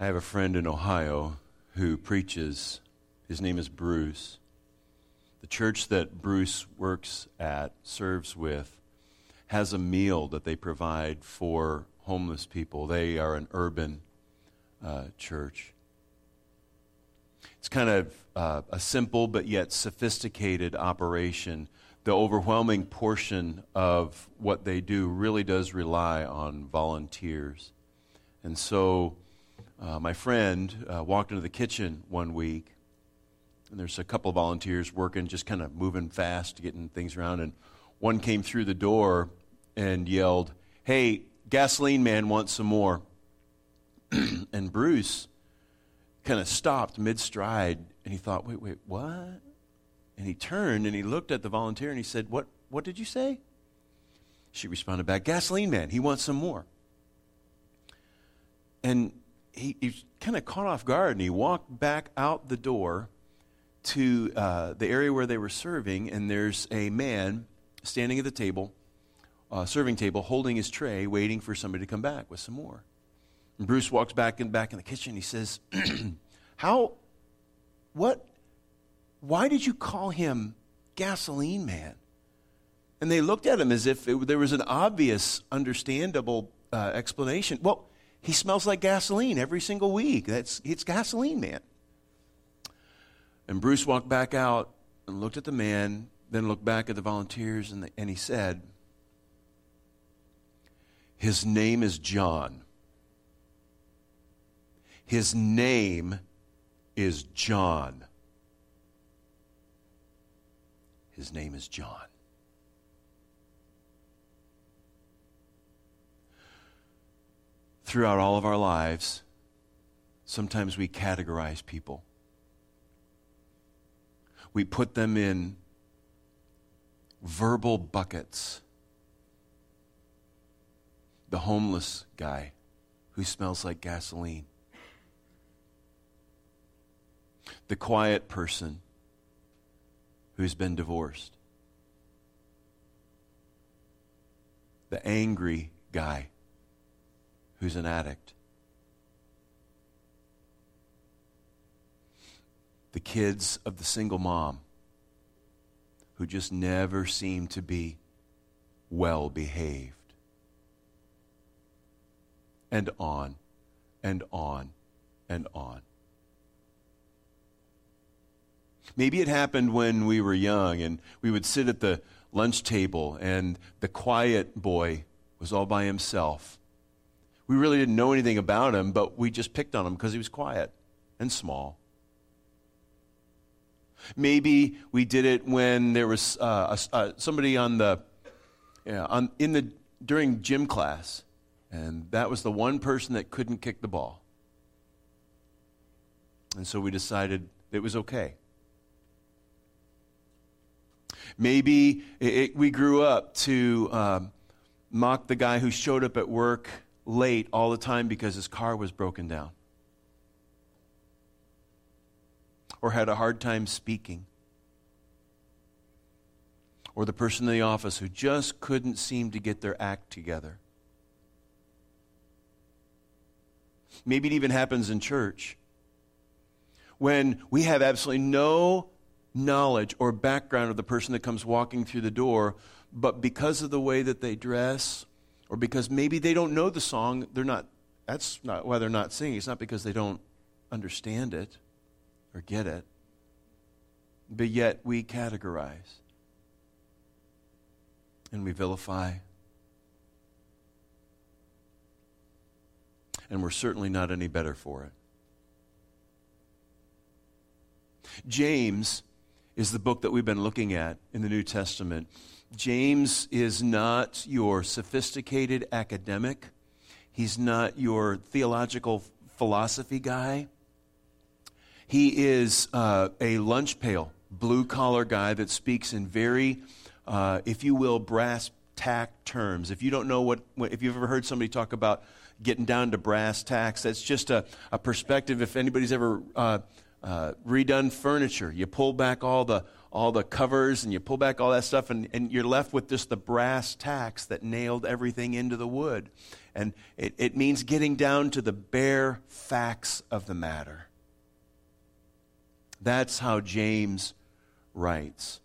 I have a friend in Ohio who preaches. His name is Bruce. The church that Bruce works at, serves with, has a meal that they provide for homeless people. They are an urban uh, church. It's kind of uh, a simple but yet sophisticated operation. The overwhelming portion of what they do really does rely on volunteers. And so, uh, my friend uh, walked into the kitchen one week, and there's a couple of volunteers working, just kind of moving fast, getting things around. And one came through the door and yelled, Hey, gasoline man wants some more. and Bruce kind of stopped mid stride and he thought, Wait, wait, what? And he turned and he looked at the volunteer and he said, What, what did you say? She responded back, Gasoline man, he wants some more. And he, he kind of caught off guard and he walked back out the door to uh, the area where they were serving, and there's a man standing at the table, uh, serving table, holding his tray, waiting for somebody to come back with some more. And Bruce walks back back in the kitchen. He says, "How? What? Why did you call him gasoline man?" And they looked at him as if it, there was an obvious, understandable uh, explanation. Well, he smells like gasoline every single week. That's it's gasoline man. And Bruce walked back out and looked at the man, then looked back at the volunteers, and, the, and he said, His name is John. His name is John. His name is John. Throughout all of our lives, sometimes we categorize people we put them in verbal buckets. The homeless guy who smells like gasoline. The quiet person who's been divorced. The angry guy who's an addict. the kids of the single mom who just never seem to be well behaved. And on and on and on. Maybe it happened when we were young and we would sit at the lunch table and the quiet boy was all by himself. We really didn't know anything about him, but we just picked on him because he was quiet and small. Maybe we did it when there was uh, a, uh, somebody on the, yeah, on, in the, during gym class, and that was the one person that couldn't kick the ball. And so we decided it was okay. Maybe it, it, we grew up to um, mock the guy who showed up at work late all the time because his car was broken down. or had a hard time speaking. Or the person in the office who just couldn't seem to get their act together. Maybe it even happens in church when we have absolutely no knowledge or background of the person that comes walking through the door, but because of the way that they dress, or because maybe they don't know the song, they're not, that's not why they're not singing. It's not because they don't understand it or get it, but yet we categorize and we vilify. And we're certainly not any better for it. James is the book that we've been looking at in the New Testament. James is not your sophisticated academic. He's not your theological philosophy guy. He is uh, a lunch pail, blue collar guy that speaks in very, uh, if you will, brass tack terms. If you don't know what, if you've ever heard somebody talk about getting down to brass tacks, that's just a, a perspective. If anybody's ever uh, uh, redone furniture, you pull back all the all the covers and you pull back all that stuff, and, and you're left with just the brass tacks that nailed everything into the wood. And it, it means getting down to the bare facts of the matter. That's how James writes.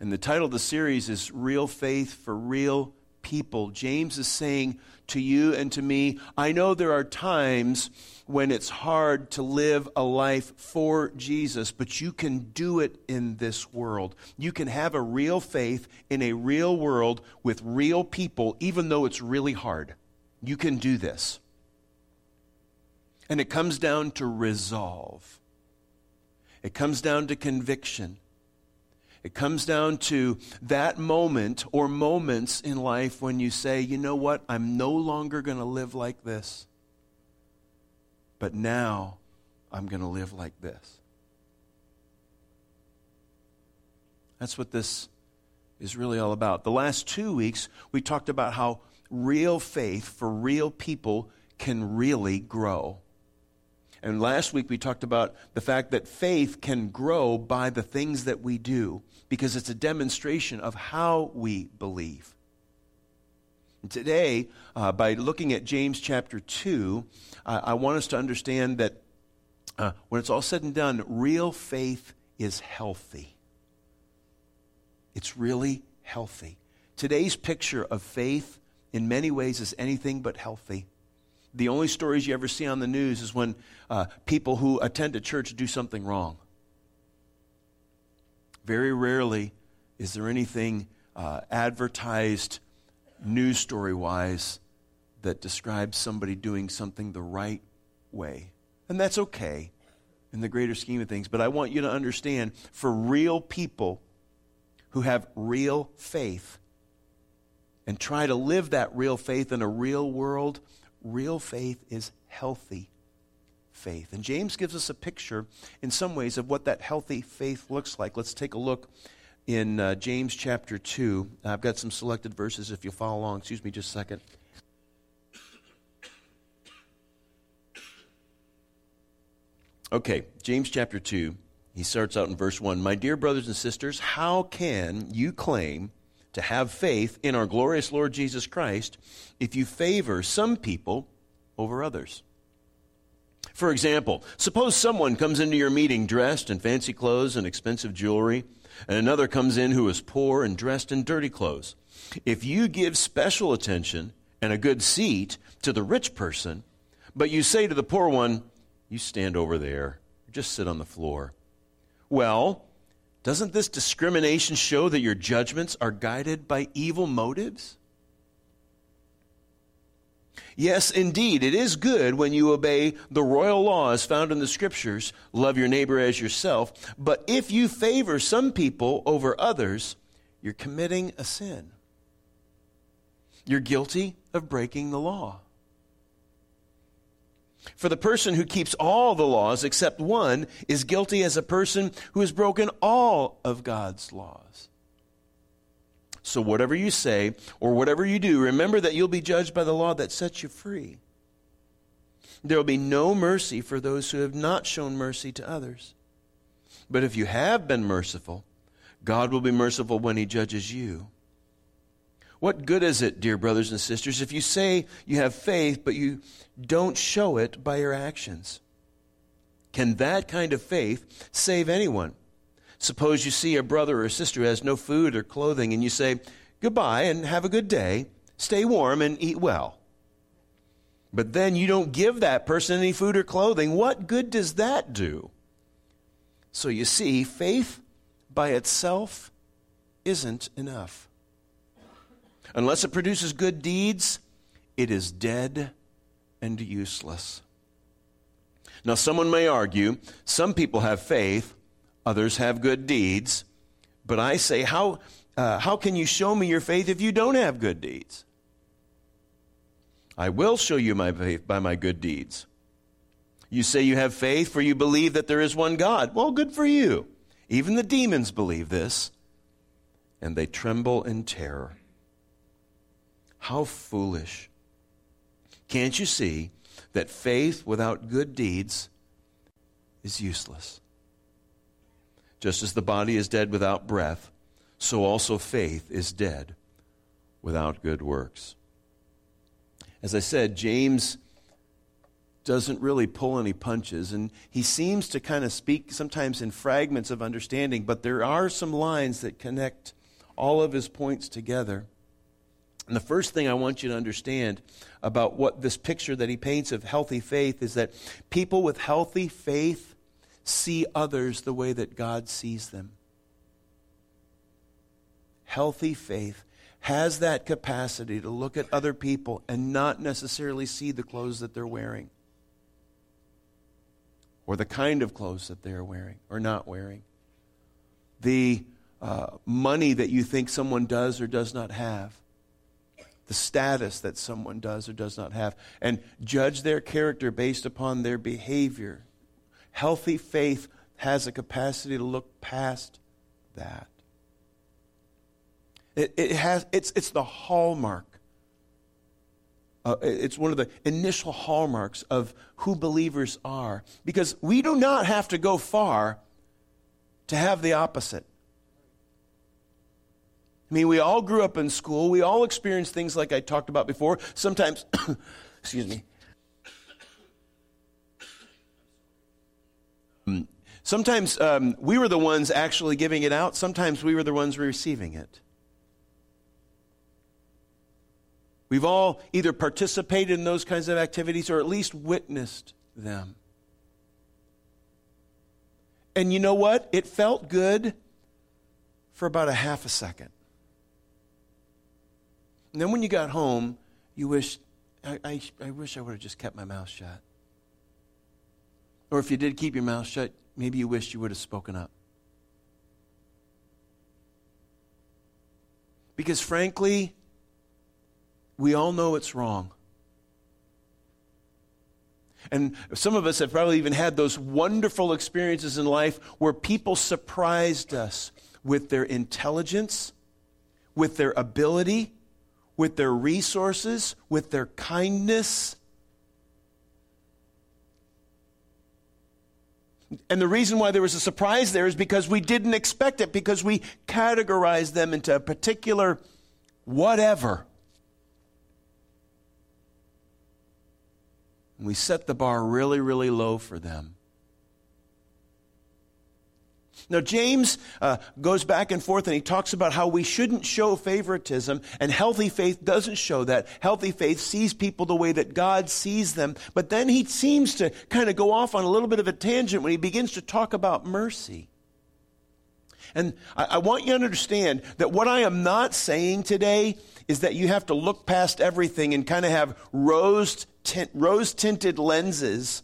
And the title of the series is Real Faith for Real People. James is saying to you and to me, I know there are times when it's hard to live a life for Jesus, but you can do it in this world. You can have a real faith in a real world with real people, even though it's really hard. You can do this. And it comes down to resolve. It comes down to conviction. It comes down to that moment or moments in life when you say, you know what, I'm no longer going to live like this, but now I'm going to live like this. That's what this is really all about. The last two weeks, we talked about how real faith for real people can really grow. And last week we talked about the fact that faith can grow by the things that we do because it's a demonstration of how we believe. And today, uh, by looking at James chapter 2, uh, I want us to understand that uh, when it's all said and done, real faith is healthy. It's really healthy. Today's picture of faith, in many ways, is anything but healthy. The only stories you ever see on the news is when uh, people who attend a church do something wrong. Very rarely is there anything uh, advertised news story wise that describes somebody doing something the right way. And that's okay in the greater scheme of things. But I want you to understand for real people who have real faith and try to live that real faith in a real world, real faith is healthy faith. And James gives us a picture, in some ways, of what that healthy faith looks like. Let's take a look in uh, James chapter 2. I've got some selected verses if you'll follow along. Excuse me just a second. Okay, James chapter 2. He starts out in verse 1 My dear brothers and sisters, how can you claim to have faith in our glorious Lord Jesus Christ if you favor some people over others. For example, suppose someone comes into your meeting dressed in fancy clothes and expensive jewelry, and another comes in who is poor and dressed in dirty clothes. If you give special attention and a good seat to the rich person, but you say to the poor one, You stand over there, just sit on the floor. Well, doesn't this discrimination show that your judgments are guided by evil motives? Yes, indeed, it is good when you obey the royal laws found in the scriptures love your neighbor as yourself. But if you favor some people over others, you're committing a sin. You're guilty of breaking the law. For the person who keeps all the laws except one is guilty as a person who has broken all of God's laws. So, whatever you say or whatever you do, remember that you'll be judged by the law that sets you free. There will be no mercy for those who have not shown mercy to others. But if you have been merciful, God will be merciful when He judges you. What good is it, dear brothers and sisters, if you say you have faith, but you don't show it by your actions? Can that kind of faith save anyone? Suppose you see a brother or sister who has no food or clothing, and you say, Goodbye and have a good day. Stay warm and eat well. But then you don't give that person any food or clothing. What good does that do? So you see, faith by itself isn't enough. Unless it produces good deeds, it is dead and useless. Now, someone may argue some people have faith, others have good deeds. But I say, how, uh, how can you show me your faith if you don't have good deeds? I will show you my faith by my good deeds. You say you have faith, for you believe that there is one God. Well, good for you. Even the demons believe this, and they tremble in terror. How foolish. Can't you see that faith without good deeds is useless? Just as the body is dead without breath, so also faith is dead without good works. As I said, James doesn't really pull any punches, and he seems to kind of speak sometimes in fragments of understanding, but there are some lines that connect all of his points together. And the first thing I want you to understand about what this picture that he paints of healthy faith is that people with healthy faith see others the way that God sees them. Healthy faith has that capacity to look at other people and not necessarily see the clothes that they're wearing or the kind of clothes that they're wearing or not wearing, the uh, money that you think someone does or does not have, the status that someone does or does not have, and judge their character based upon their behavior. Healthy faith has a capacity to look past that. It, it has, it's, it's the hallmark uh, it's one of the initial hallmarks of who believers are. Because we do not have to go far to have the opposite. I mean, we all grew up in school. We all experienced things like I talked about before. Sometimes, excuse me. Sometimes um, we were the ones actually giving it out. Sometimes we were the ones receiving it. We've all either participated in those kinds of activities or at least witnessed them. And you know what? It felt good for about a half a second. And then when you got home, you wish, I, I, I wish I would have just kept my mouth shut. Or if you did keep your mouth shut, maybe you wished you would have spoken up. Because frankly, we all know it's wrong. And some of us have probably even had those wonderful experiences in life where people surprised us with their intelligence, with their ability, with their resources, with their kindness. And the reason why there was a surprise there is because we didn't expect it, because we categorized them into a particular whatever. we set the bar really, really low for them. Now, James uh, goes back and forth and he talks about how we shouldn't show favoritism, and healthy faith doesn't show that. Healthy faith sees people the way that God sees them. But then he seems to kind of go off on a little bit of a tangent when he begins to talk about mercy. And I, I want you to understand that what I am not saying today is that you have to look past everything and kind of have rose tint, rose tinted lenses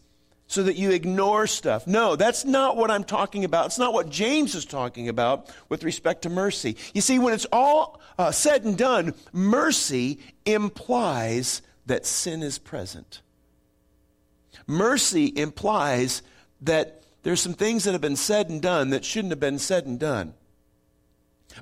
so that you ignore stuff. No, that's not what I'm talking about. It's not what James is talking about with respect to mercy. You see, when it's all uh, said and done, mercy implies that sin is present. Mercy implies that there's some things that have been said and done that shouldn't have been said and done.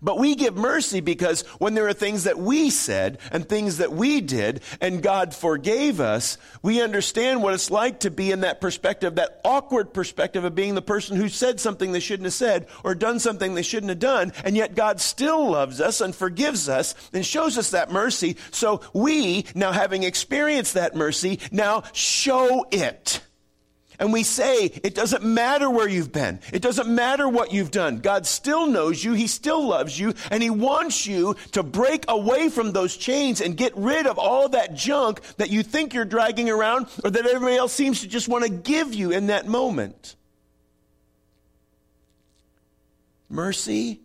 But we give mercy because when there are things that we said and things that we did and God forgave us, we understand what it's like to be in that perspective, that awkward perspective of being the person who said something they shouldn't have said or done something they shouldn't have done. And yet God still loves us and forgives us and shows us that mercy. So we, now having experienced that mercy, now show it. And we say, it doesn't matter where you've been. It doesn't matter what you've done. God still knows you. He still loves you. And He wants you to break away from those chains and get rid of all that junk that you think you're dragging around or that everybody else seems to just want to give you in that moment. Mercy,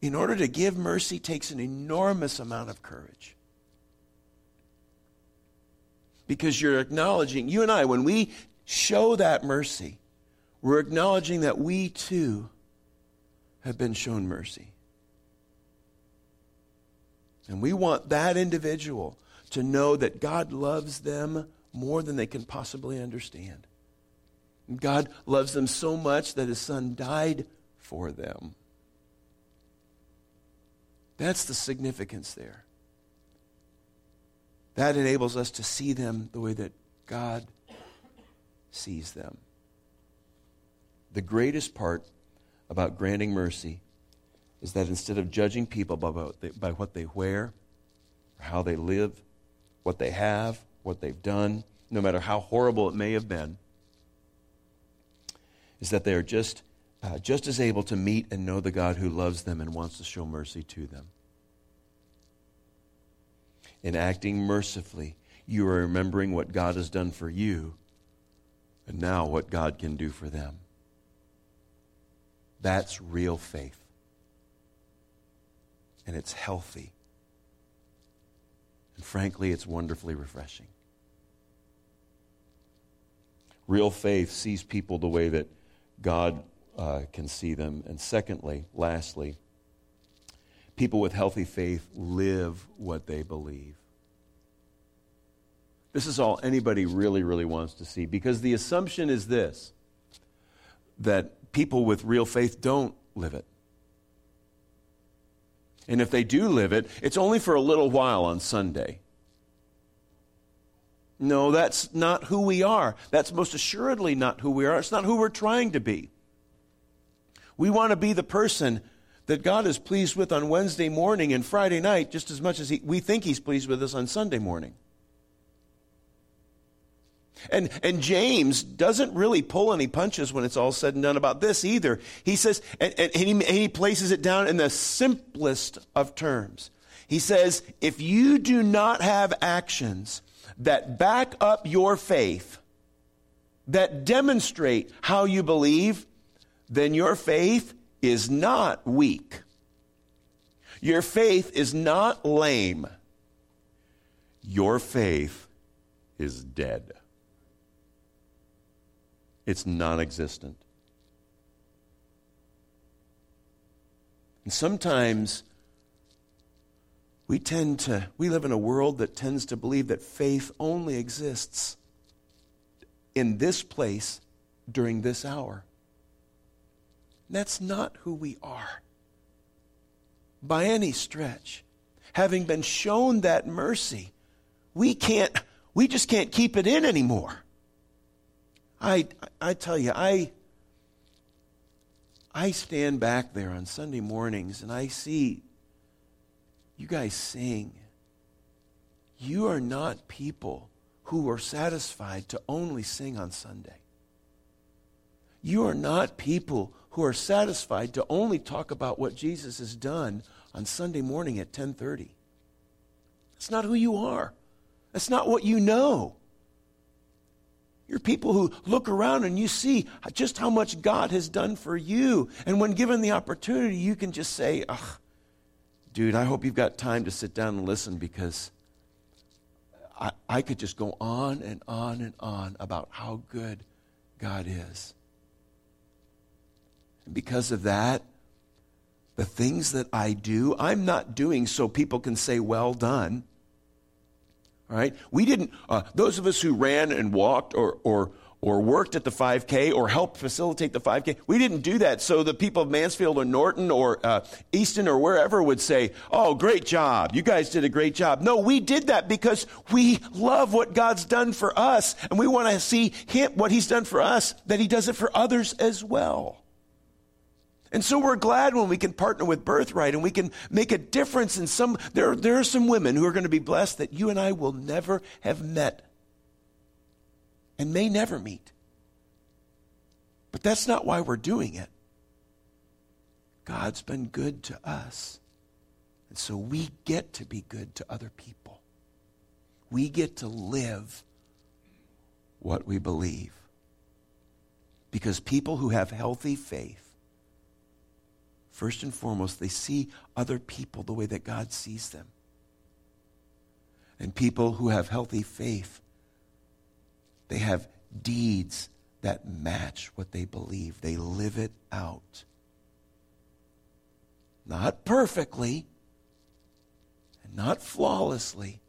in order to give mercy, takes an enormous amount of courage because you're acknowledging, you and I, when we show that mercy, we're acknowledging that we too have been shown mercy. And we want that individual to know that God loves them more than they can possibly understand. God loves them so much that his son died for them. That's the significance there. That enables us to see them the way that God sees them. The greatest part about granting mercy is that instead of judging people by what they, wear, how they live, what they have, what they've done, no matter how horrible it may have been, is that they are just, uh, just as able to meet and know the God who loves them and wants to show mercy to them. In acting mercifully, you are remembering what God has done for you and now what God can do for them. That's real faith. And it's healthy. And frankly, it's wonderfully refreshing. Real faith sees people the way that God uh, can see them. And secondly, lastly, people with healthy faith live what they believe. This is all anybody really, really wants to see because the assumption is this that people with real faith don't live it. And if they do live it, it's only for a little while on Sunday. No, that's not who we are. That's most assuredly not who we are. It's not who we're trying to be. We want to be the person that God is pleased with on Wednesday morning and Friday night just as much as he, we think He's pleased with us on Sunday morning. And, and James doesn't really pull any punches when it's all said and done about this either. He says, and, and, he, and he places it down in the simplest of terms. He says, if you do not have actions that back up your faith, that demonstrate how you believe, then your faith is not weak. Your faith is not lame. Your faith is dead it's non existent. And sometimes we tend to, we live in a world that tends to believe that faith only exists in this place during this hour. That's not who we are by any stretch. Having been shown that mercy, we can't, we just can't keep it in anymore. I, I tell you, I, I stand back there on Sunday mornings and I see you guys sing. You are not people who are satisfied to only sing on Sunday. You are not people who are satisfied to only talk about what Jesus has done on Sunday morning at 10:30. That's not who you are. That's not what you know. You're people who look around and you see just how much God has done for you. And when given the opportunity, you can just say, Ugh, dude, I hope you've got time to sit down and listen because I, I could just go on and on and on about how good God is. And because of that, the things that I do, I'm not doing so people can say, well done. Right? We didn't, uh, those of us who ran and walked or, or, or worked at the 5K or helped facilitate the 5K, we didn't do that so the people of Mansfield or Norton or uh, Easton or wherever would say, oh, great job. You guys did a great job. No, we did that because we love what God's done for us and we want to see him, what He's done for us, that He does it for others as well. And so we're glad when we can partner with Birthright and we can make a difference in some. There, there are some women who are going to be blessed that you and I will never have met and may never meet. But that's not why we're doing it. God's been good to us. And so we get to be good to other people. We get to live what we believe. Because people who have healthy faith First and foremost, they see other people the way that God sees them. And people who have healthy faith, they have deeds that match what they believe. They live it out. Not perfectly, and not flawlessly,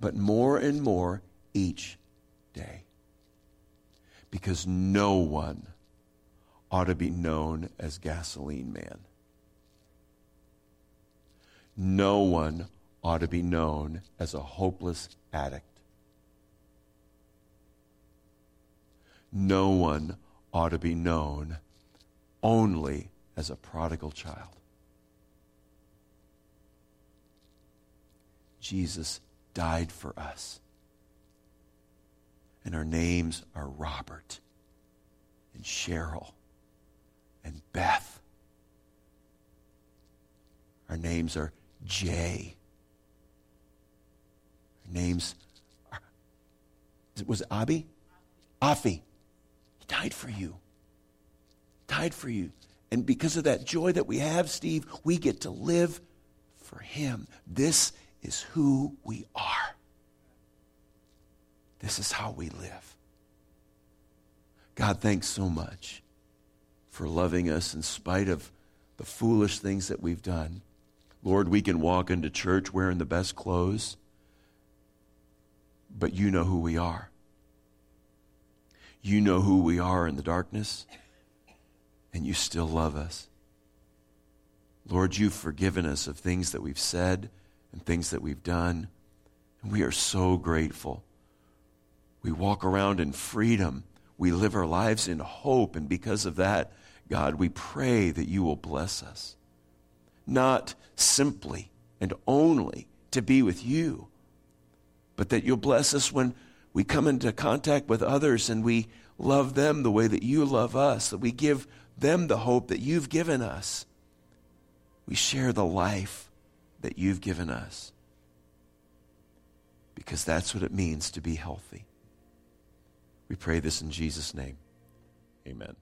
but more and more each day. Because no one ought to be known as gasoline man no one ought to be known as a hopeless addict. No one ought to be known only as a prodigal child. Jesus died for us. And our names are Robert and Cheryl and Beth. Our names are Jay. Our names was it Abby? Afi. He died for you. Died for you. And because of that joy that we have, Steve, we get to live for him. This is who we are. This is how we live. God, thanks so much for loving us in spite of the foolish things that we've done. Lord, we can walk into church wearing the best clothes, but you know who we are. You know who we are in the darkness, and you still love us. Lord, you've forgiven us of things that we've said and things that we've done, and we are so grateful. We walk around in freedom. We live our lives in hope, and because of that, God, we pray that you will bless us. Not simply and only to be with you, but that you'll bless us when we come into contact with others and we love them the way that you love us, that we give them the hope that you've given us. We share the life that you've given us because that's what it means to be healthy. We pray this in Jesus' name. Amen.